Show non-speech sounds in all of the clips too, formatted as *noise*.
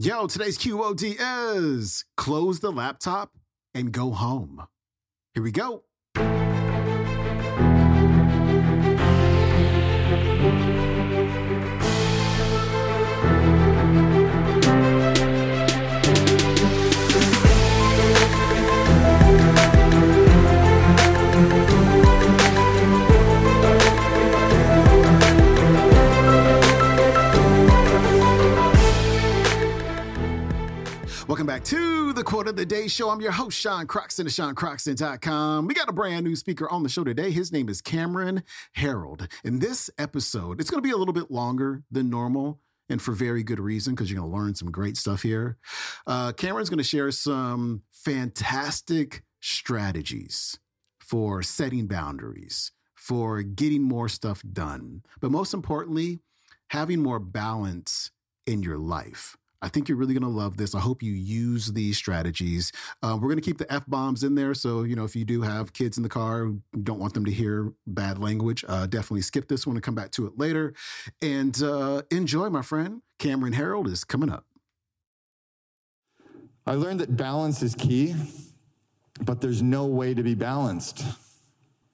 Yo, today's QOD is close the laptop and go home. Here we go. Back to the Quote of the Day Show. I'm your host, Sean Croxton of SeanCroxton.com. We got a brand new speaker on the show today. His name is Cameron Herold. In this episode, it's going to be a little bit longer than normal and for very good reason because you're going to learn some great stuff here. Uh, Cameron's going to share some fantastic strategies for setting boundaries, for getting more stuff done, but most importantly, having more balance in your life. I think you're really going to love this. I hope you use these strategies. Uh, we're going to keep the F bombs in there. So, you know, if you do have kids in the car, don't want them to hear bad language, uh, definitely skip this one and come back to it later. And uh, enjoy, my friend. Cameron Herold is coming up. I learned that balance is key, but there's no way to be balanced.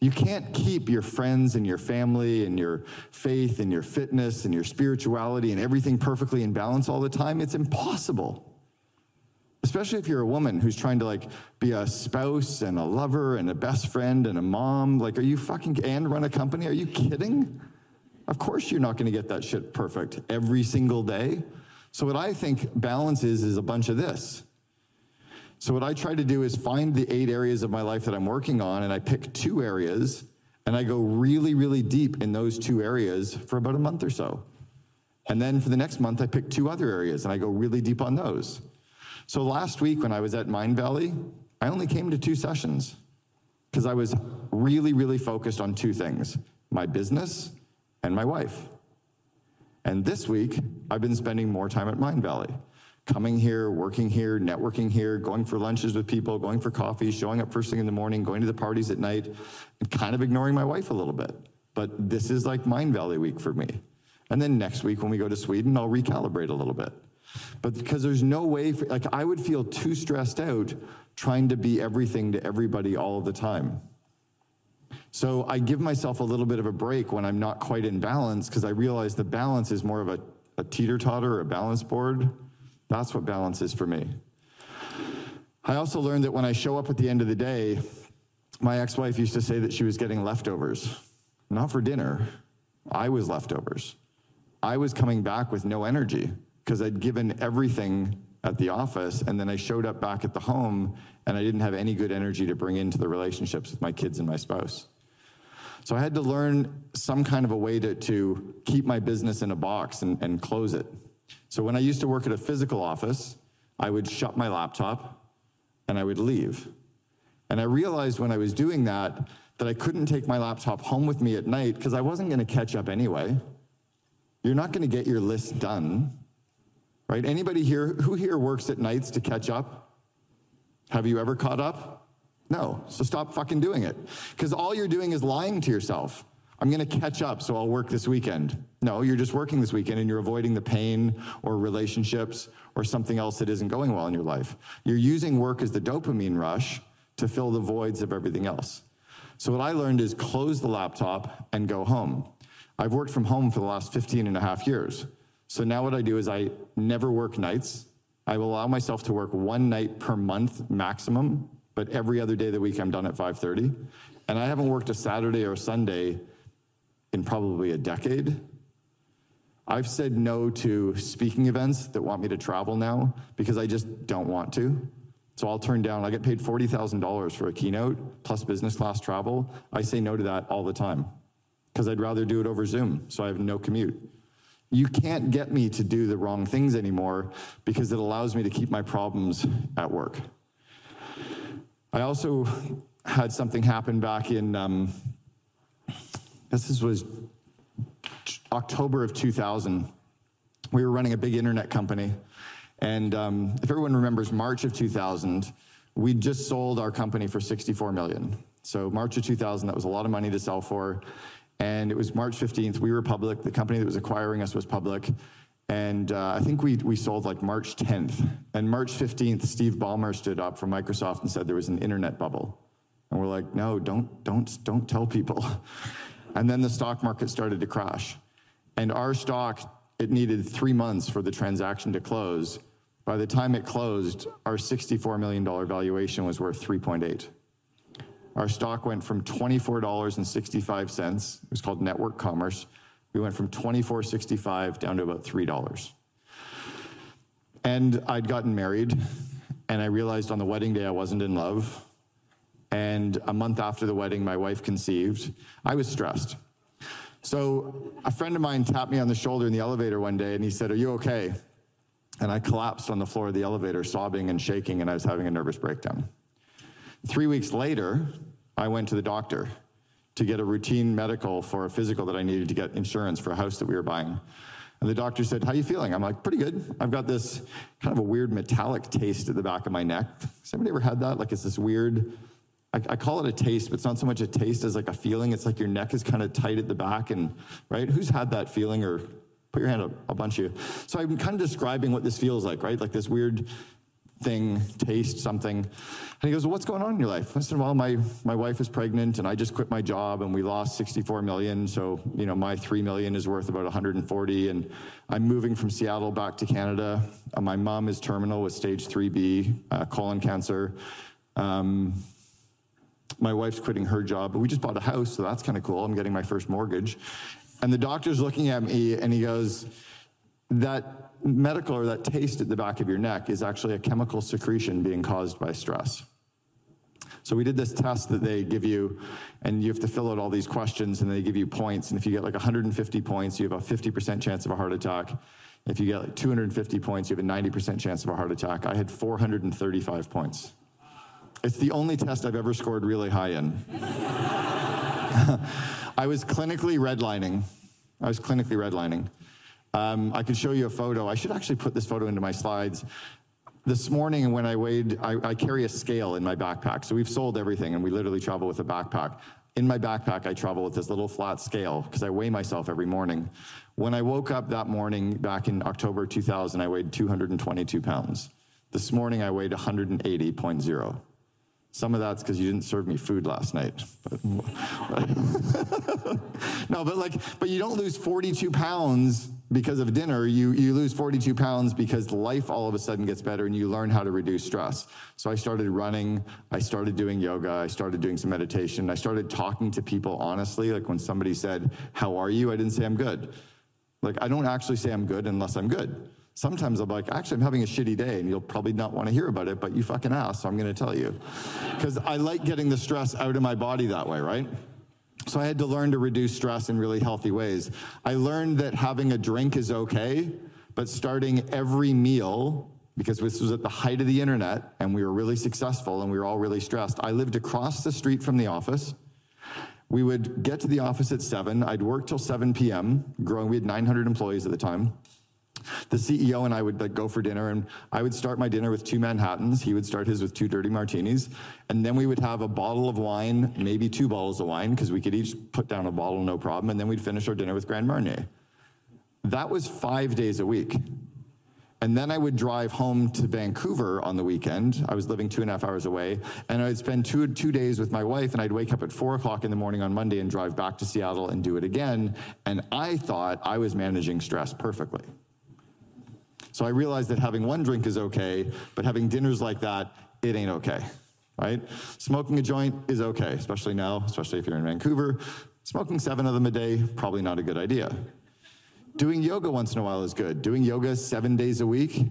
You can't keep your friends and your family and your faith and your fitness and your spirituality and everything perfectly in balance all the time. It's impossible. Especially if you're a woman who's trying to like be a spouse and a lover and a best friend and a mom. Like, are you fucking and run a company? Are you kidding? Of course you're not going to get that shit perfect every single day. So what I think balance is is a bunch of this. So, what I try to do is find the eight areas of my life that I'm working on, and I pick two areas, and I go really, really deep in those two areas for about a month or so. And then for the next month, I pick two other areas, and I go really deep on those. So, last week when I was at Mindvalley, I only came to two sessions because I was really, really focused on two things my business and my wife. And this week, I've been spending more time at Mindvalley coming here, working here, networking here, going for lunches with people, going for coffee, showing up first thing in the morning, going to the parties at night, and kind of ignoring my wife a little bit. But this is like Mindvalley week for me. And then next week when we go to Sweden, I'll recalibrate a little bit. But because there's no way, for, like I would feel too stressed out trying to be everything to everybody all the time. So I give myself a little bit of a break when I'm not quite in balance because I realize the balance is more of a, a teeter totter or a balance board that's what balance is for me. I also learned that when I show up at the end of the day, my ex wife used to say that she was getting leftovers, not for dinner. I was leftovers. I was coming back with no energy because I'd given everything at the office and then I showed up back at the home and I didn't have any good energy to bring into the relationships with my kids and my spouse. So I had to learn some kind of a way to, to keep my business in a box and, and close it. So when I used to work at a physical office, I would shut my laptop and I would leave. And I realized when I was doing that that I couldn't take my laptop home with me at night because I wasn't going to catch up anyway. You're not going to get your list done. Right? Anybody here who here works at nights to catch up? Have you ever caught up? No. So stop fucking doing it. Because all you're doing is lying to yourself. I'm going to catch up, so I'll work this weekend. No, you're just working this weekend and you're avoiding the pain or relationships or something else that isn't going well in your life. You're using work as the dopamine rush to fill the voids of everything else. So, what I learned is close the laptop and go home. I've worked from home for the last 15 and a half years. So now what I do is I never work nights. I will allow myself to work one night per month maximum, but every other day of the week I'm done at 5:30. And I haven't worked a Saturday or Sunday in probably a decade. I've said no to speaking events that want me to travel now because I just don't want to. So I'll turn down, I get paid $40,000 for a keynote plus business class travel. I say no to that all the time because I'd rather do it over Zoom so I have no commute. You can't get me to do the wrong things anymore because it allows me to keep my problems at work. I also had something happen back in um, this was October of 2000. We were running a big internet company. And um, if everyone remembers March of 2000, we just sold our company for 64 million. So March of 2000, that was a lot of money to sell for. And it was March 15th, we were public. The company that was acquiring us was public. And uh, I think we, we sold like March 10th. And March 15th, Steve Ballmer stood up from Microsoft and said there was an internet bubble. And we're like, no, don't, don't, don't tell people. *laughs* And then the stock market started to crash. And our stock, it needed three months for the transaction to close. By the time it closed, our $64 million valuation was worth 3.8. Our stock went from $24.65, it was called Network Commerce. We went from $24.65 down to about $3. And I'd gotten married, and I realized on the wedding day I wasn't in love. And a month after the wedding, my wife conceived. I was stressed. So a friend of mine tapped me on the shoulder in the elevator one day and he said, Are you okay? And I collapsed on the floor of the elevator, sobbing and shaking, and I was having a nervous breakdown. Three weeks later, I went to the doctor to get a routine medical for a physical that I needed to get insurance for a house that we were buying. And the doctor said, How are you feeling? I'm like, Pretty good. I've got this kind of a weird metallic taste at the back of my neck. Has anybody ever had that? Like it's this weird I, I, call it a taste, but it's not so much a taste as like a feeling. It's like your neck is kind of tight at the back, and right? Who's had that feeling? Or put your hand up, a bunch of you. So I'm kind of describing what this feels like, right? Like this weird thing, taste, something. And he goes, well, what's going on in your life? I said, well, my, my wife is pregnant and I just quit my job and we lost 64 million. So, you know, my 3 million is worth about 140. And I'm moving from Seattle back to Canada. Uh, my mom is terminal with stage 3B uh, colon cancer. Um, my wife's quitting her job, but we just bought a house, so that's kind of cool. I'm getting my first mortgage. And the doctor's looking at me and he goes, That medical or that taste at the back of your neck is actually a chemical secretion being caused by stress. So we did this test that they give you, and you have to fill out all these questions, and they give you points. And if you get like 150 points, you have a 50% chance of a heart attack. If you get like 250 points, you have a 90% chance of a heart attack. I had 435 points. It's the only test I've ever scored really high in. *laughs* I was clinically redlining. I was clinically redlining. Um, I could show you a photo. I should actually put this photo into my slides. This morning, when I weighed, I, I carry a scale in my backpack. So we've sold everything, and we literally travel with a backpack. In my backpack, I travel with this little flat scale because I weigh myself every morning. When I woke up that morning back in October 2000, I weighed 222 pounds. This morning, I weighed 180.0. Some of that's because you didn't serve me food last night. But, *laughs* no, but like, but you don't lose 42 pounds because of dinner. You, you lose 42 pounds because life all of a sudden gets better and you learn how to reduce stress. So I started running. I started doing yoga. I started doing some meditation. I started talking to people honestly. Like when somebody said, How are you? I didn't say I'm good. Like, I don't actually say I'm good unless I'm good. Sometimes I'm like, actually, I'm having a shitty day, and you'll probably not want to hear about it, but you fucking asked, so I'm going to tell you. Because I like getting the stress out of my body that way, right? So I had to learn to reduce stress in really healthy ways. I learned that having a drink is okay, but starting every meal, because this was at the height of the internet and we were really successful and we were all really stressed. I lived across the street from the office. We would get to the office at 7. I'd work till 7 p.m., growing. We had 900 employees at the time. The CEO and I would like go for dinner, and I would start my dinner with two Manhattans. He would start his with two dirty martinis, and then we would have a bottle of wine, maybe two bottles of wine, because we could each put down a bottle, no problem, and then we'd finish our dinner with Grand Marnier. That was five days a week. And then I would drive home to Vancouver on the weekend. I was living two and a half hours away. And I'd spend two, two days with my wife, and I'd wake up at four o'clock in the morning on Monday and drive back to Seattle and do it again. And I thought I was managing stress perfectly. So I realized that having one drink is okay, but having dinners like that, it ain't okay, right? Smoking a joint is okay, especially now, especially if you're in Vancouver. Smoking seven of them a day, probably not a good idea. Doing yoga once in a while is good. Doing yoga seven days a week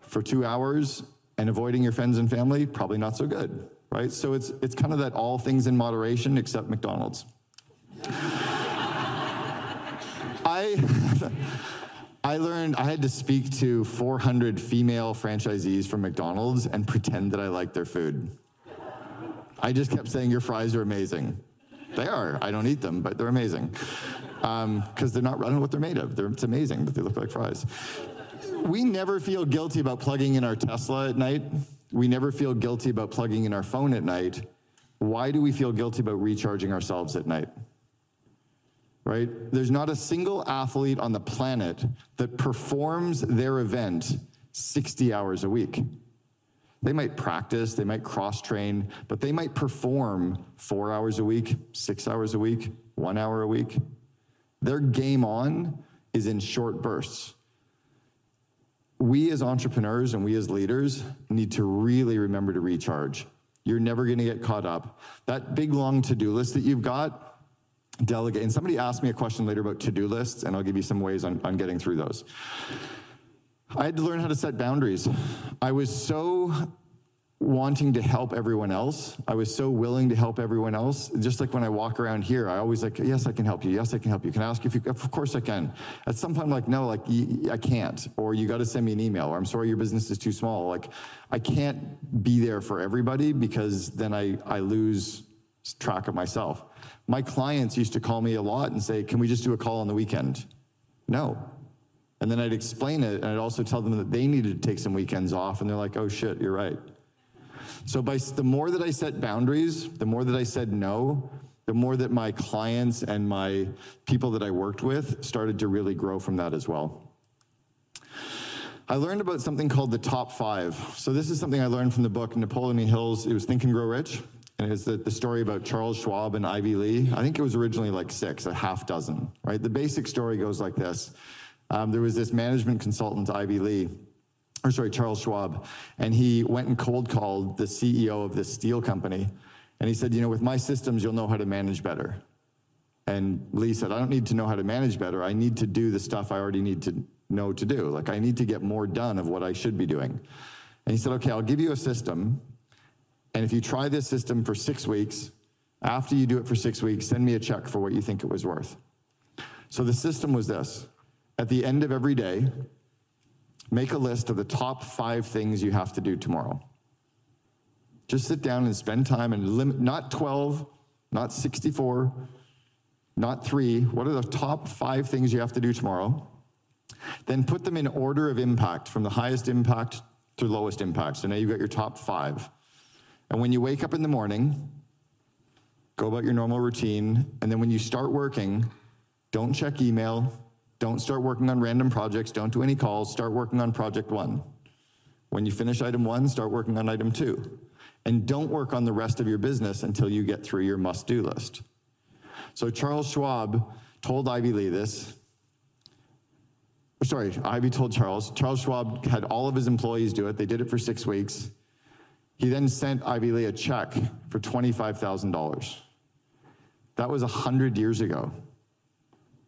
for two hours and avoiding your friends and family, probably not so good, right? So it's, it's kind of that all things in moderation except McDonald's. *laughs* I. I learned I had to speak to 400 female franchisees from McDonald's and pretend that I liked their food. I just kept saying, Your fries are amazing. They are. I don't eat them, but they're amazing. Because um, they're not, know what they're made of. They're, it's amazing, but they look like fries. We never feel guilty about plugging in our Tesla at night. We never feel guilty about plugging in our phone at night. Why do we feel guilty about recharging ourselves at night? Right? There's not a single athlete on the planet that performs their event 60 hours a week. They might practice, they might cross train, but they might perform four hours a week, six hours a week, one hour a week. Their game on is in short bursts. We as entrepreneurs and we as leaders need to really remember to recharge. You're never going to get caught up. That big long to do list that you've got, delegate. And somebody asked me a question later about to do lists, and I'll give you some ways on, on getting through those. I had to learn how to set boundaries. I was so wanting to help everyone else. I was so willing to help everyone else. Just like when I walk around here, I always like, yes, I can help you. Yes, I can help you. Can I ask you if you, of course I can. At some point, I'm like, no, like I can't. Or you got to send me an email. Or I'm sorry, your business is too small. Like I can't be there for everybody because then I, I lose track of myself. My clients used to call me a lot and say, can we just do a call on the weekend? No. And then I'd explain it and I'd also tell them that they needed to take some weekends off. And they're like, oh shit, you're right. So by the more that I set boundaries, the more that I said no, the more that my clients and my people that I worked with started to really grow from that as well. I learned about something called the top five. So this is something I learned from the book Napoleon Hill's. It was Think and Grow Rich. And it's the, the story about Charles Schwab and Ivy Lee. I think it was originally like six, a half dozen, right? The basic story goes like this. Um, there was this management consultant, Ivy Lee, or sorry, Charles Schwab, and he went and cold called the CEO of this steel company. And he said, You know, with my systems, you'll know how to manage better. And Lee said, I don't need to know how to manage better. I need to do the stuff I already need to know to do. Like, I need to get more done of what I should be doing. And he said, Okay, I'll give you a system. And if you try this system for six weeks, after you do it for six weeks, send me a check for what you think it was worth. So the system was this at the end of every day, Make a list of the top five things you have to do tomorrow. Just sit down and spend time and limit, not 12, not 64, not three. What are the top five things you have to do tomorrow? Then put them in order of impact from the highest impact to lowest impact. So now you've got your top five. And when you wake up in the morning, go about your normal routine. And then when you start working, don't check email, don't start working on random projects. Don't do any calls. Start working on project one. When you finish item one, start working on item two. And don't work on the rest of your business until you get through your must do list. So Charles Schwab told Ivy Lee this. Sorry, Ivy told Charles. Charles Schwab had all of his employees do it. They did it for six weeks. He then sent Ivy Lee a check for $25,000. That was 100 years ago.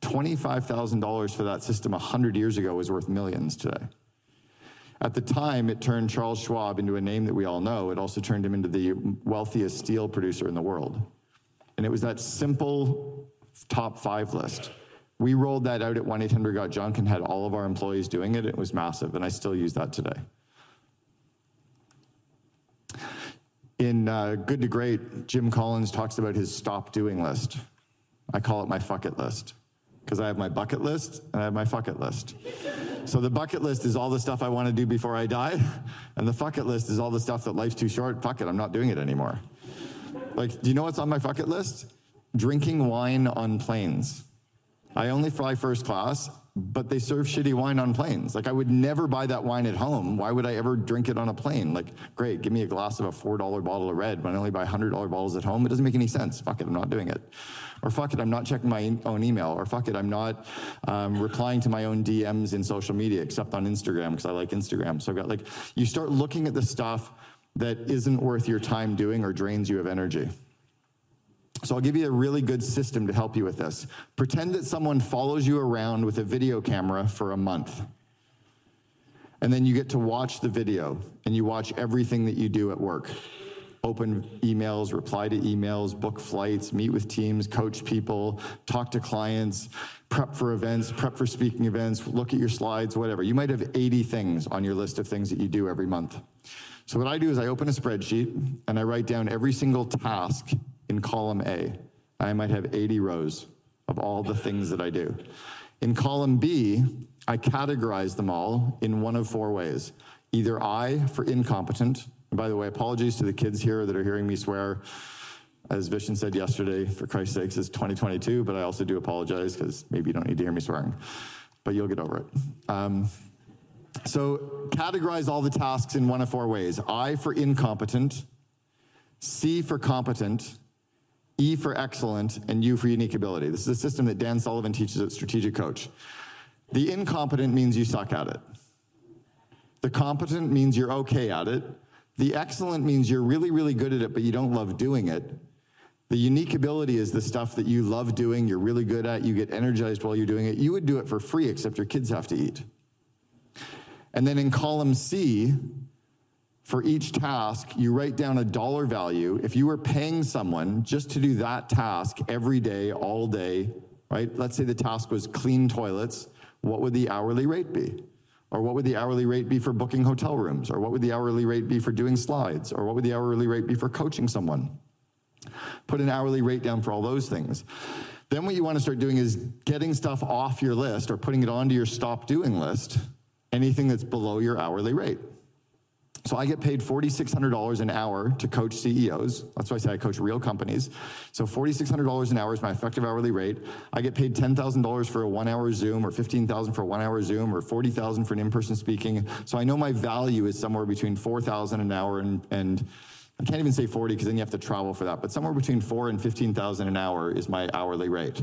$25,000 for that system 100 years ago was worth millions today. At the time, it turned Charles Schwab into a name that we all know. It also turned him into the wealthiest steel producer in the world. And it was that simple top five list. We rolled that out at 1 800 Got Junk and had all of our employees doing it. It was massive, and I still use that today. In uh, Good to Great, Jim Collins talks about his stop doing list. I call it my fuck it list because I have my bucket list and I have my fuck it list. So the bucket list is all the stuff I want to do before I die, *laughs* and the fuck it list is all the stuff that life's too short. Fuck it, I'm not doing it anymore. Like, do you know what's on my fuck it list? Drinking wine on planes. I only fly first class, but they serve shitty wine on planes. Like, I would never buy that wine at home. Why would I ever drink it on a plane? Like, great, give me a glass of a $4 bottle of red, but I only buy $100 bottles at home. It doesn't make any sense. Fuck it, I'm not doing it. Or fuck it, I'm not checking my own email. Or fuck it, I'm not um, replying to my own DMs in social media, except on Instagram, because I like Instagram. So I've got like, you start looking at the stuff that isn't worth your time doing or drains you of energy. So I'll give you a really good system to help you with this. Pretend that someone follows you around with a video camera for a month. And then you get to watch the video and you watch everything that you do at work open emails, reply to emails, book flights, meet with teams, coach people, talk to clients, prep for events, prep for speaking events, look at your slides, whatever. You might have 80 things on your list of things that you do every month. So what I do is I open a spreadsheet and I write down every single task in column A. I might have 80 rows of all the things that I do. In column B, I categorize them all in one of four ways. Either I for incompetent, and by the way, apologies to the kids here that are hearing me swear. As Vishen said yesterday, for Christ's sakes, it's 2022, but I also do apologize because maybe you don't need to hear me swearing, but you'll get over it. Um, so categorize all the tasks in one of four ways I for incompetent, C for competent, E for excellent, and U for unique ability. This is a system that Dan Sullivan teaches at Strategic Coach. The incompetent means you suck at it. The competent means you're okay at it. The excellent means you're really, really good at it, but you don't love doing it. The unique ability is the stuff that you love doing, you're really good at, you get energized while you're doing it. You would do it for free, except your kids have to eat. And then in column C, for each task, you write down a dollar value. If you were paying someone just to do that task every day, all day, right? Let's say the task was clean toilets, what would the hourly rate be? Or what would the hourly rate be for booking hotel rooms? Or what would the hourly rate be for doing slides? Or what would the hourly rate be for coaching someone? Put an hourly rate down for all those things. Then what you want to start doing is getting stuff off your list or putting it onto your stop doing list, anything that's below your hourly rate. So I get paid $4,600 an hour to coach CEOs. That's why I say I coach real companies. So $4,600 an hour is my effective hourly rate. I get paid $10,000 for a one hour Zoom or $15,000 for a one hour Zoom or $40,000 for an in-person speaking. So I know my value is somewhere between 4,000 an hour and, and I can't even say 40 because then you have to travel for that, but somewhere between four and 15,000 an hour is my hourly rate.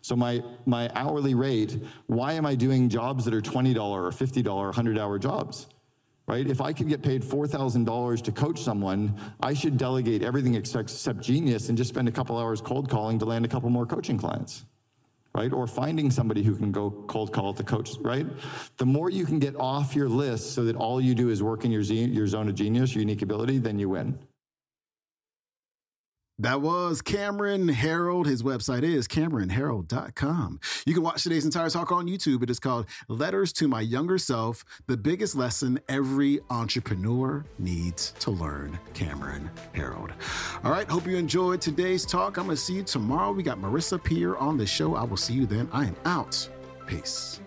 So my, my hourly rate, why am I doing jobs that are $20 or $50 or 100 hour jobs? Right? If I can get paid $4,000 to coach someone, I should delegate everything except, except genius and just spend a couple hours cold calling to land a couple more coaching clients, right? Or finding somebody who can go cold call to coach, right? The more you can get off your list so that all you do is work in your, your zone of genius, your unique ability, then you win. That was Cameron Herold. His website is CameronHerold.com. You can watch today's entire talk on YouTube. It is called Letters to My Younger Self The Biggest Lesson Every Entrepreneur Needs to Learn. Cameron Herold. All right. Hope you enjoyed today's talk. I'm going to see you tomorrow. We got Marissa Peer on the show. I will see you then. I am out. Peace.